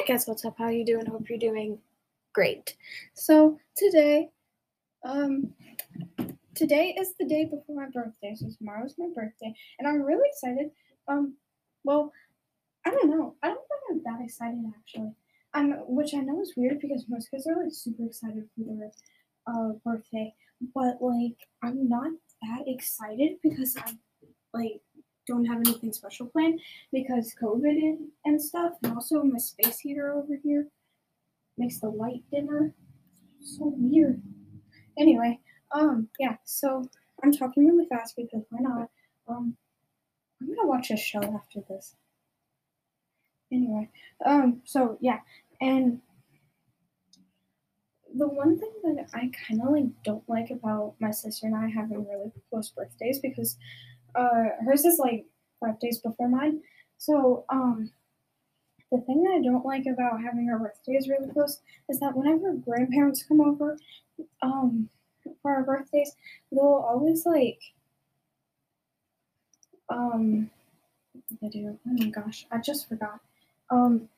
Hey guys, what's up? How you doing? Hope you're doing great. So today, um, today is the day before my birthday. So tomorrow's my birthday, and I'm really excited. Um, well, I don't know. I don't think I'm that excited actually. I'm, which I know is weird because most kids are like super excited for their uh birthday, but like I'm not that excited because I'm like don't have anything special planned because COVID and, stuff, and also my space heater over here makes the light dimmer. So weird. Anyway, um, yeah, so I'm talking really fast because why not? Um, I'm gonna watch a show after this. Anyway, um, so yeah, and the one thing that I kind of like don't like about my sister and I having really close birthdays because uh hers is like five days before mine. So um the thing that I don't like about having our birthdays really close is that whenever grandparents come over um for our birthdays, they'll always like um they do. Oh my gosh, I just forgot. Um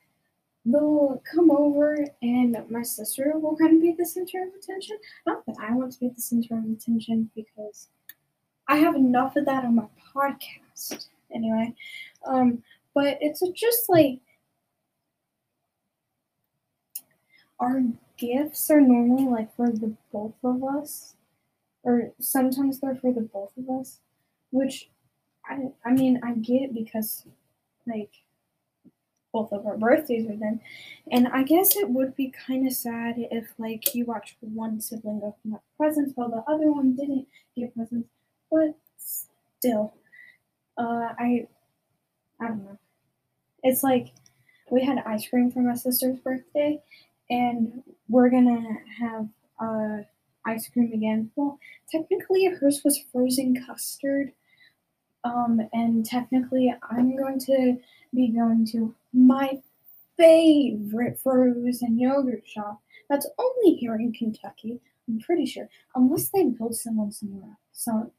they'll come over and my sister will kind of be the center of attention. Not that I want to be the center of attention because I have enough of that on my podcast. Anyway, um, but it's just like our gifts are normally like for the both of us, or sometimes they're for the both of us, which I I mean I get because like both of our birthdays are then. And I guess it would be kind of sad if, like, you watch one sibling open up presents while the other one didn't get presents. But still, uh, I, I don't know. It's like we had ice cream for my sister's birthday, and we're gonna have uh, ice cream again. Well, technically, hers was frozen custard. Um, and technically, I'm going to be going to my favorite frozen yogurt shop that's only here in Kentucky. I'm pretty sure, unless they build someone somewhere. So,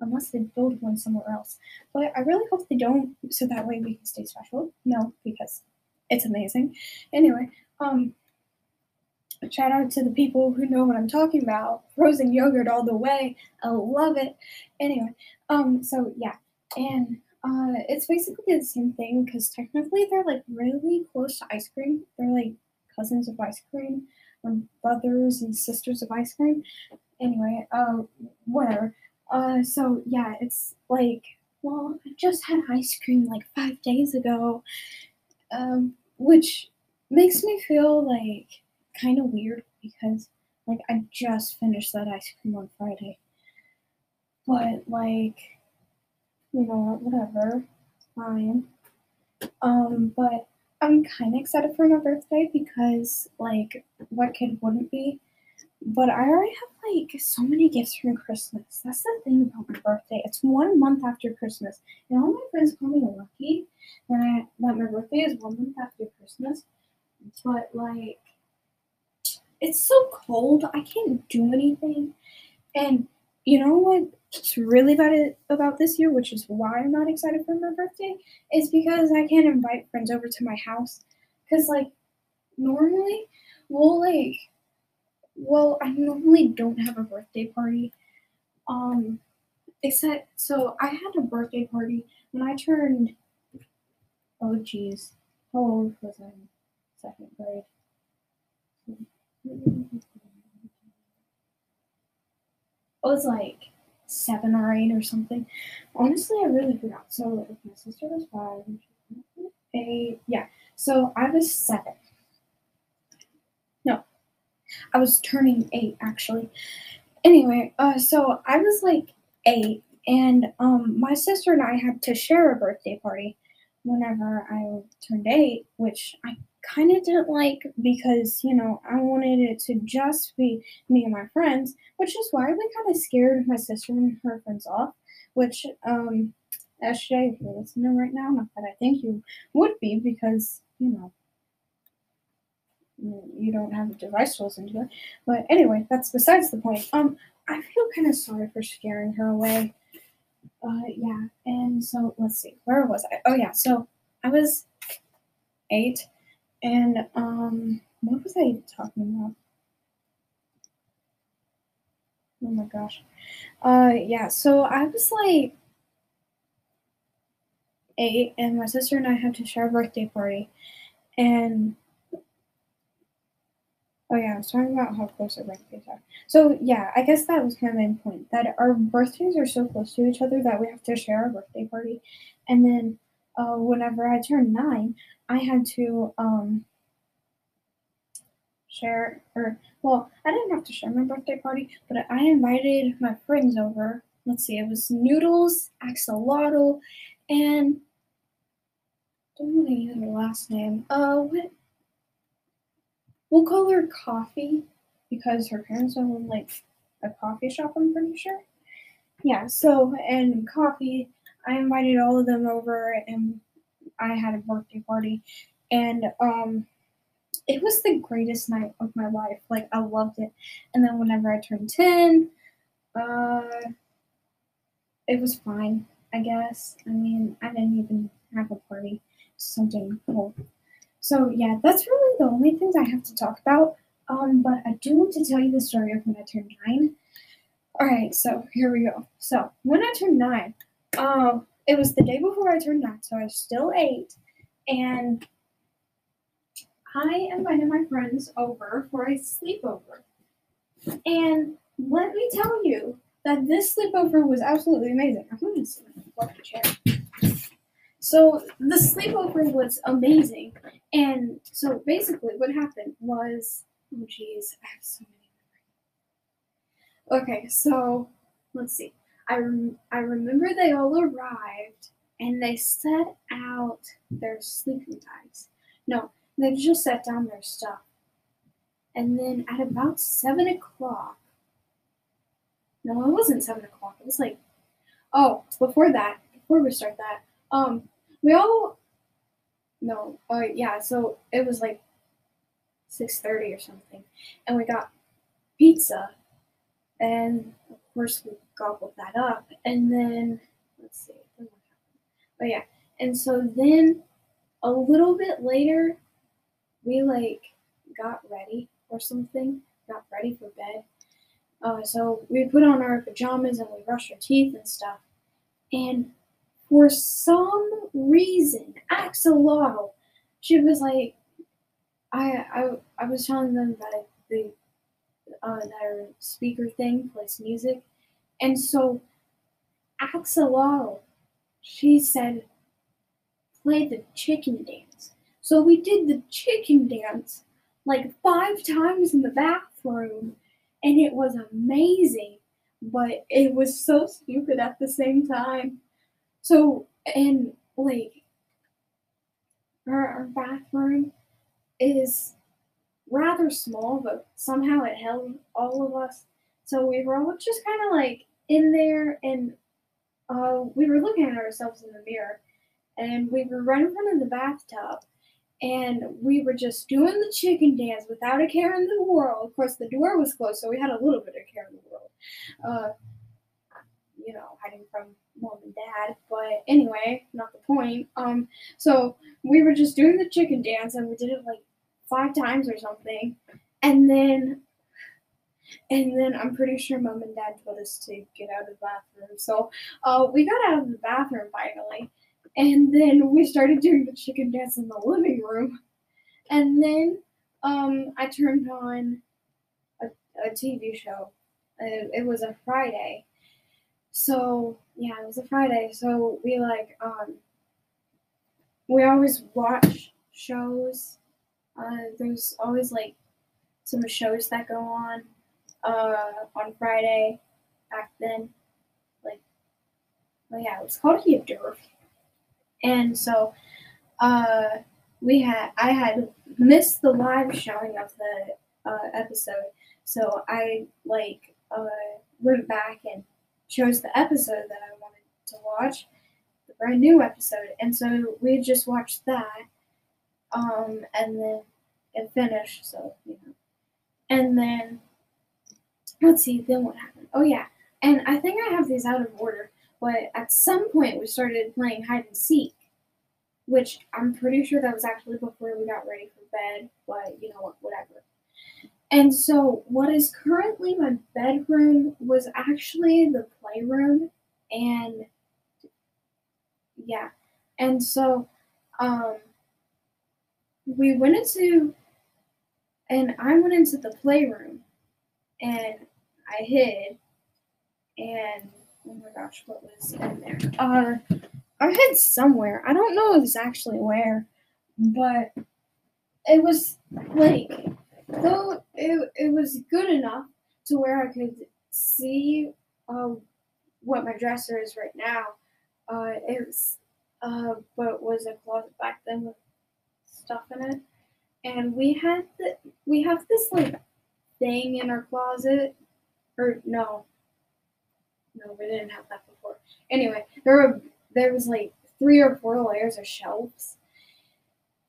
unless they build one somewhere else. But I really hope they don't, so that way we can stay special. No, because it's amazing. Anyway, um, shout out to the people who know what I'm talking about. Frozen yogurt all the way. I love it. Anyway, um, so yeah, and uh, it's basically the same thing because technically they're like really close to ice cream. They're like cousins of ice cream, or brothers and sisters of ice cream. Anyway, uh, whatever. Uh, so yeah, it's like, well, I just had ice cream like five days ago, um, which makes me feel like kind of weird because like I just finished that ice cream on Friday. But like you know, whatever, fine. Um, but I'm kind of excited for my birthday because, like, what kid wouldn't be? But I already have like so many gifts from Christmas. That's the thing about my birthday. It's one month after Christmas, and all my friends call me lucky that I that my birthday is one month after Christmas. But like, it's so cold. I can't do anything, and you know what's really bad about this year, which is why I'm not excited for my birthday, is because I can't invite friends over to my house. Because, like, normally, we'll, like, well, I normally don't have a birthday party. Um, except, so I had a birthday party when I turned, oh, geez, how old was I? Second grade. I was like seven or eight or something. Honestly, I really forgot. So if my sister was five, eight, yeah. So I was seven. I was turning eight actually. Anyway, uh, so I was like eight, and um, my sister and I had to share a birthday party whenever I turned eight, which I kind of didn't like because, you know, I wanted it to just be me and my friends, which is why we kind of scared my sister and her friends off, which, um, SJ, if you're listening right now, not that I think you would be because, you know, you don't have device to listen to it. But anyway, that's besides the point. Um, I feel kind of sorry for scaring her away. Uh, yeah, and so let's see, where was I? Oh yeah, so I was eight, And um, what was I talking about? Oh my gosh. Uh, yeah. So I was like eight, and my sister and I had to share a birthday party, and Oh yeah, I was talking about how close our birthdays are. So yeah, I guess that was kind of my main point. That our birthdays are so close to each other that we have to share our birthday party. And then uh, whenever I turned nine, I had to um, share or well, I didn't have to share my birthday party, but I invited my friends over. Let's see, it was Noodles, Axolotl, and I don't know other last name. Uh, what We'll call her Coffee because her parents own like a coffee shop, I'm pretty sure. Yeah, so, and Coffee, I invited all of them over and I had a birthday party. And, um, it was the greatest night of my life. Like, I loved it. And then whenever I turned 10, uh, it was fine, I guess. I mean, I didn't even have a party. Something cool. So yeah, that's really the only things I have to talk about. Um, but I do want to tell you the story of when I turned nine. All right, so here we go. So when I turned nine, um, it was the day before I turned nine, so I was still eight, and I invited my friends over for a sleepover. And let me tell you that this sleepover was absolutely amazing. I'm to sit in the chair. So the sleepover was amazing. And so basically what happened was oh jeez, I have so many memories. Okay, so let's see. I rem- I remember they all arrived and they set out their sleeping bags. No, they just set down their stuff. And then at about seven o'clock, no, it wasn't seven o'clock. It was like, oh, before that, before we start that, um, we all no, uh, yeah. So it was like six thirty or something, and we got pizza, and of course we gobbled that up, and then let's see? But yeah, and so then a little bit later, we like got ready or something, got ready for bed. Uh, so we put on our pajamas and we brushed our teeth and stuff, and for some reason, Axolotl, she was like, I I I was telling them that the uh, their speaker thing plays music, and so Axolotl, she said, play the chicken dance. So we did the chicken dance like five times in the bathroom, and it was amazing, but it was so stupid at the same time. So, and like, our, our bathroom is rather small, but somehow it held all of us. So we were all just kind of like in there, and uh, we were looking at ourselves in the mirror, and we were right in front of the bathtub, and we were just doing the chicken dance without a care in the world. Of course, the door was closed, so we had a little bit of care in the world. Uh, you know, hiding from mom and dad. But anyway, not the point. Um, so we were just doing the chicken dance, and we did it like five times or something, and then. And then I'm pretty sure mom and dad told us to get out of the bathroom. So uh, we got out of the bathroom finally. And then we started doing the chicken dance in the living room. And then um, I turned on a, a TV show. It, it was a Friday. So yeah, it was a Friday. So we like um we always watch shows. Uh, there's always like some shows that go on uh on Friday back then. Like well yeah, it was called He Observed. And so uh we had I had missed the live showing of the uh, episode. So I like uh went back and chose the episode that I wanted to watch, the brand new episode. And so we just watched that. Um, and then it finished, so you know. And then let's see, then what happened? Oh yeah. And I think I have these out of order, but at some point we started playing hide and seek, which I'm pretty sure that was actually before we got ready for bed, but you know what, whatever. And so, what is currently my bedroom was actually the playroom, and yeah, and so, um, we went into, and I went into the playroom, and I hid, and oh my gosh, what was in there? Uh, I hid somewhere. I don't know exactly where, but it was like though it, it was good enough to where I could see uh, what my dresser is right now. Uh, it was, uh, but was a closet back then with stuff in it, and we had the we have this like thing in our closet, or no, no, we didn't have that before. Anyway, there were there was like three or four layers of shelves,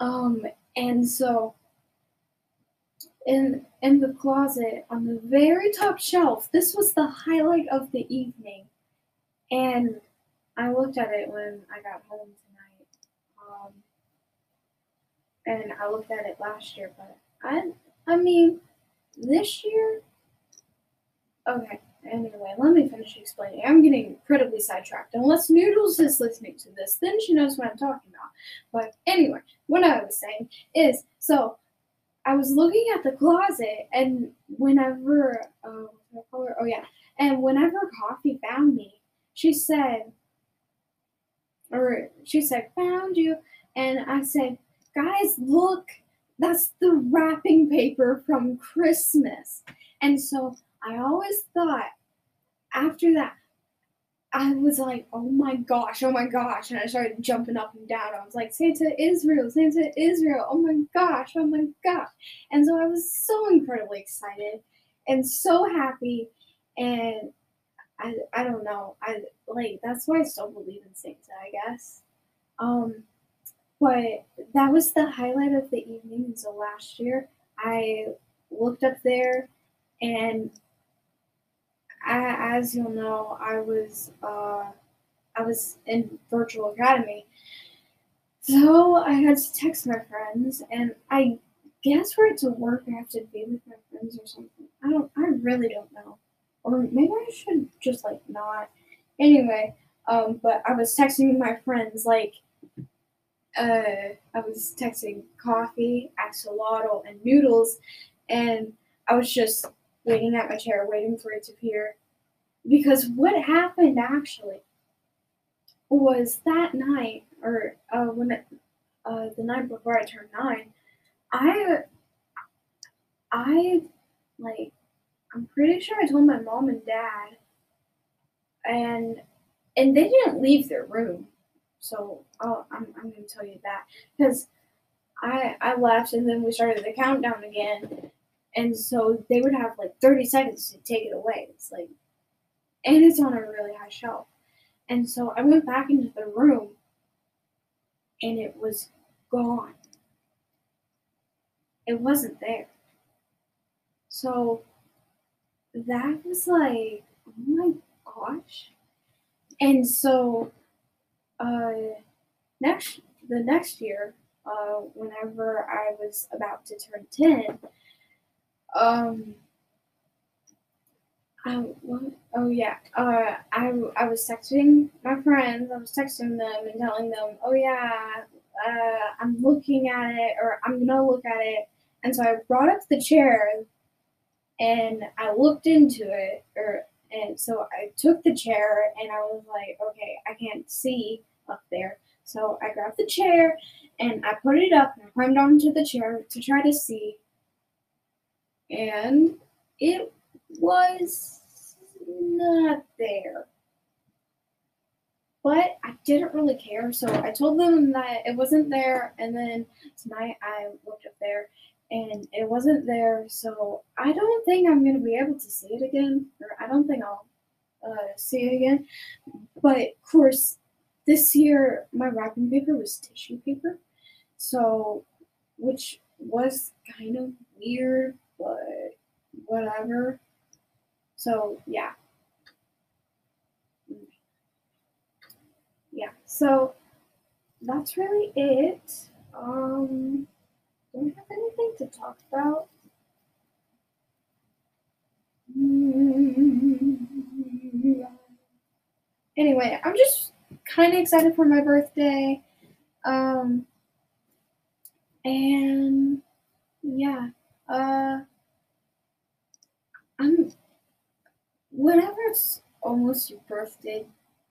um, and so in in the closet on the very top shelf. This was the highlight of the evening, and I looked at it when I got home tonight. Um, and I looked at it last year, but I I mean this year. Okay. Anyway, let me finish explaining. I'm getting incredibly sidetracked. Unless Noodles is listening to this, then she knows what I'm talking about. But anyway, what I was saying is so I was looking at the closet, and whenever, um, oh yeah, and whenever Coffee found me, she said, or she said, found you, and I said, guys, look, that's the wrapping paper from Christmas. And so I always thought after that, I was like, oh my gosh, oh my gosh. And I started jumping up and down. I was like, Santa Israel, Santa Israel, oh my gosh, oh my gosh. And so I was so incredibly excited and so happy. And I, I don't know. I like that's why I still believe in Santa, I guess. Um but that was the highlight of the evening. So last year I looked up there and I, as you'll know, I was uh, I was in virtual academy, so I had to text my friends, and I guess for it to work, I have to be with my friends or something. I don't. I really don't know, or maybe I should just like not. Anyway, um, but I was texting my friends like. Uh, I was texting coffee, axolotl, and noodles, and I was just waiting at my chair, waiting for it to appear. Because what happened actually was that night, or uh, when it, uh, the night before I turned nine, I, I, like, I'm pretty sure I told my mom and dad, and and they didn't leave their room, so I'll, I'm I'm gonna tell you that because I I left and then we started the countdown again, and so they would have like 30 seconds to take it away. It's like, and it's on a really high shelf. And so I went back into the room and it was gone. It wasn't there. So that was like, oh my gosh. And so uh next the next year, uh whenever I was about to turn 10, um. I, oh yeah. Uh, I I was texting my friends. I was texting them and telling them, oh yeah, uh, I'm looking at it, or I'm gonna look at it. And so I brought up the chair, and I looked into it, or and so I took the chair, and I was like, okay, I can't see up there. So I grabbed the chair, and I put it up, and I climbed onto the chair to try to see and it was not there. But I didn't really care, so I told them that it wasn't there, and then tonight I looked up there and it wasn't there, so I don't think I'm gonna be able to see it again, or I don't think I'll uh, see it again. But of course, this year my wrapping paper was tissue paper, so which was kind of weird but whatever. So yeah. Yeah, so that's really it. Um, don't have anything to talk about. Anyway, I'm just kind of excited for my birthday. Um, and yeah, uh, I'm whenever it's almost your birthday,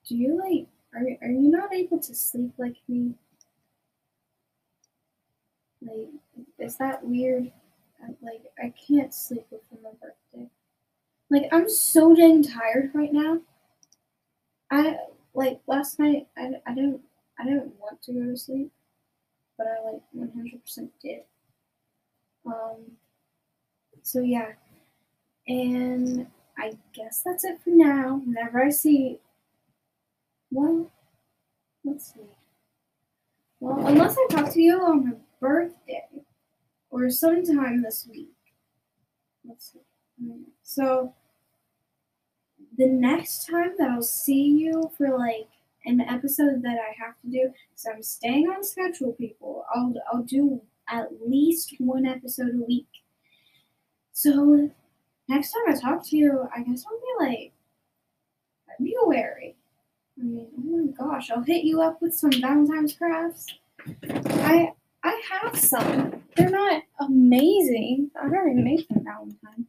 do you like are are you not able to sleep like me? Like, is that weird? Like, I can't sleep before my birthday. Like, I'm so dang tired right now. I like last night. I, I didn't I didn't want to go to sleep, but I like 100% did. Um. So yeah, and I guess that's it for now. Whenever I see, well, let's see. Well, unless I talk to you on my birthday or sometime this week. Let's see. So the next time that I'll see you for like an episode that I have to do, so I'm staying on schedule, people. I'll I'll do at least one episode a week. So next time I talk to you, I guess I'll be like February. I mean, oh my gosh, I'll hit you up with some Valentine's crafts. I I have some. They're not amazing. I already made some Valentine.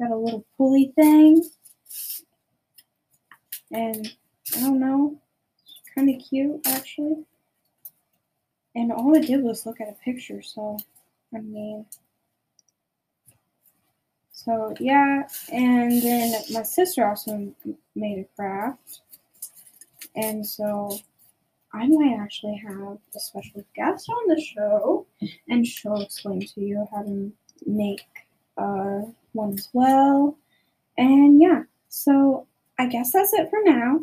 Got a little pulley thing. And I don't know. Kind of cute actually. And all I did was look at a picture, so I mean so yeah, and then my sister also made a craft. And so I might actually have a special guest on the show, and she'll explain to you how to make uh, one as well. And yeah, so I guess that's it for now.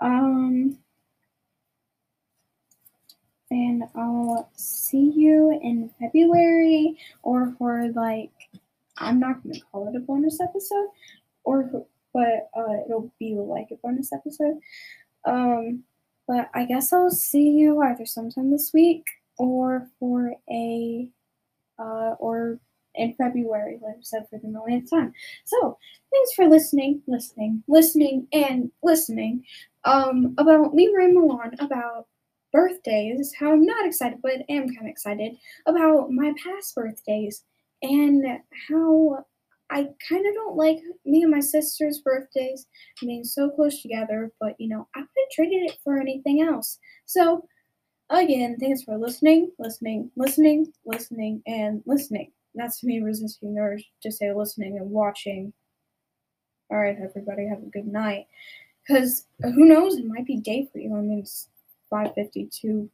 Um, and I'll see you in February, or for like, I'm not gonna call it a bonus episode, or but uh, it'll be like a bonus episode. Um, but I guess I'll see you either sometime this week or for a uh, or in February, like I said, for the millionth time. So thanks for listening, listening, listening, and listening. Um, about Ray Milan, about birthdays, how I'm not excited, but am kind of excited about my past birthdays and how I kind of don't like me and my sister's birthdays being so close together, but you know, I wouldn't traded it for anything else. So, again, thanks for listening, listening, listening, listening, and listening. That's me resisting the urge to say listening and watching. All right, everybody, have a good night. Because who knows, it might be day for you. I mean, it's 5:52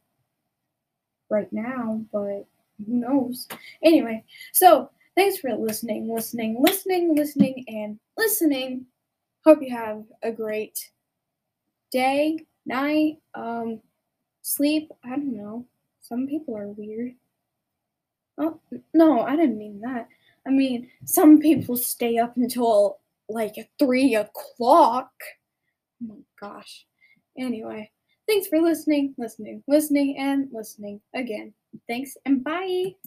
right now, but who knows? Anyway, so thanks for listening, listening, listening, listening, and listening. Hope you have a great day, night, um, sleep. I don't know. Some people are weird. Oh, no, I didn't mean that. I mean, some people stay up until like three o'clock. Oh my gosh. Anyway, thanks for listening, listening, listening, and listening again. Thanks and bye.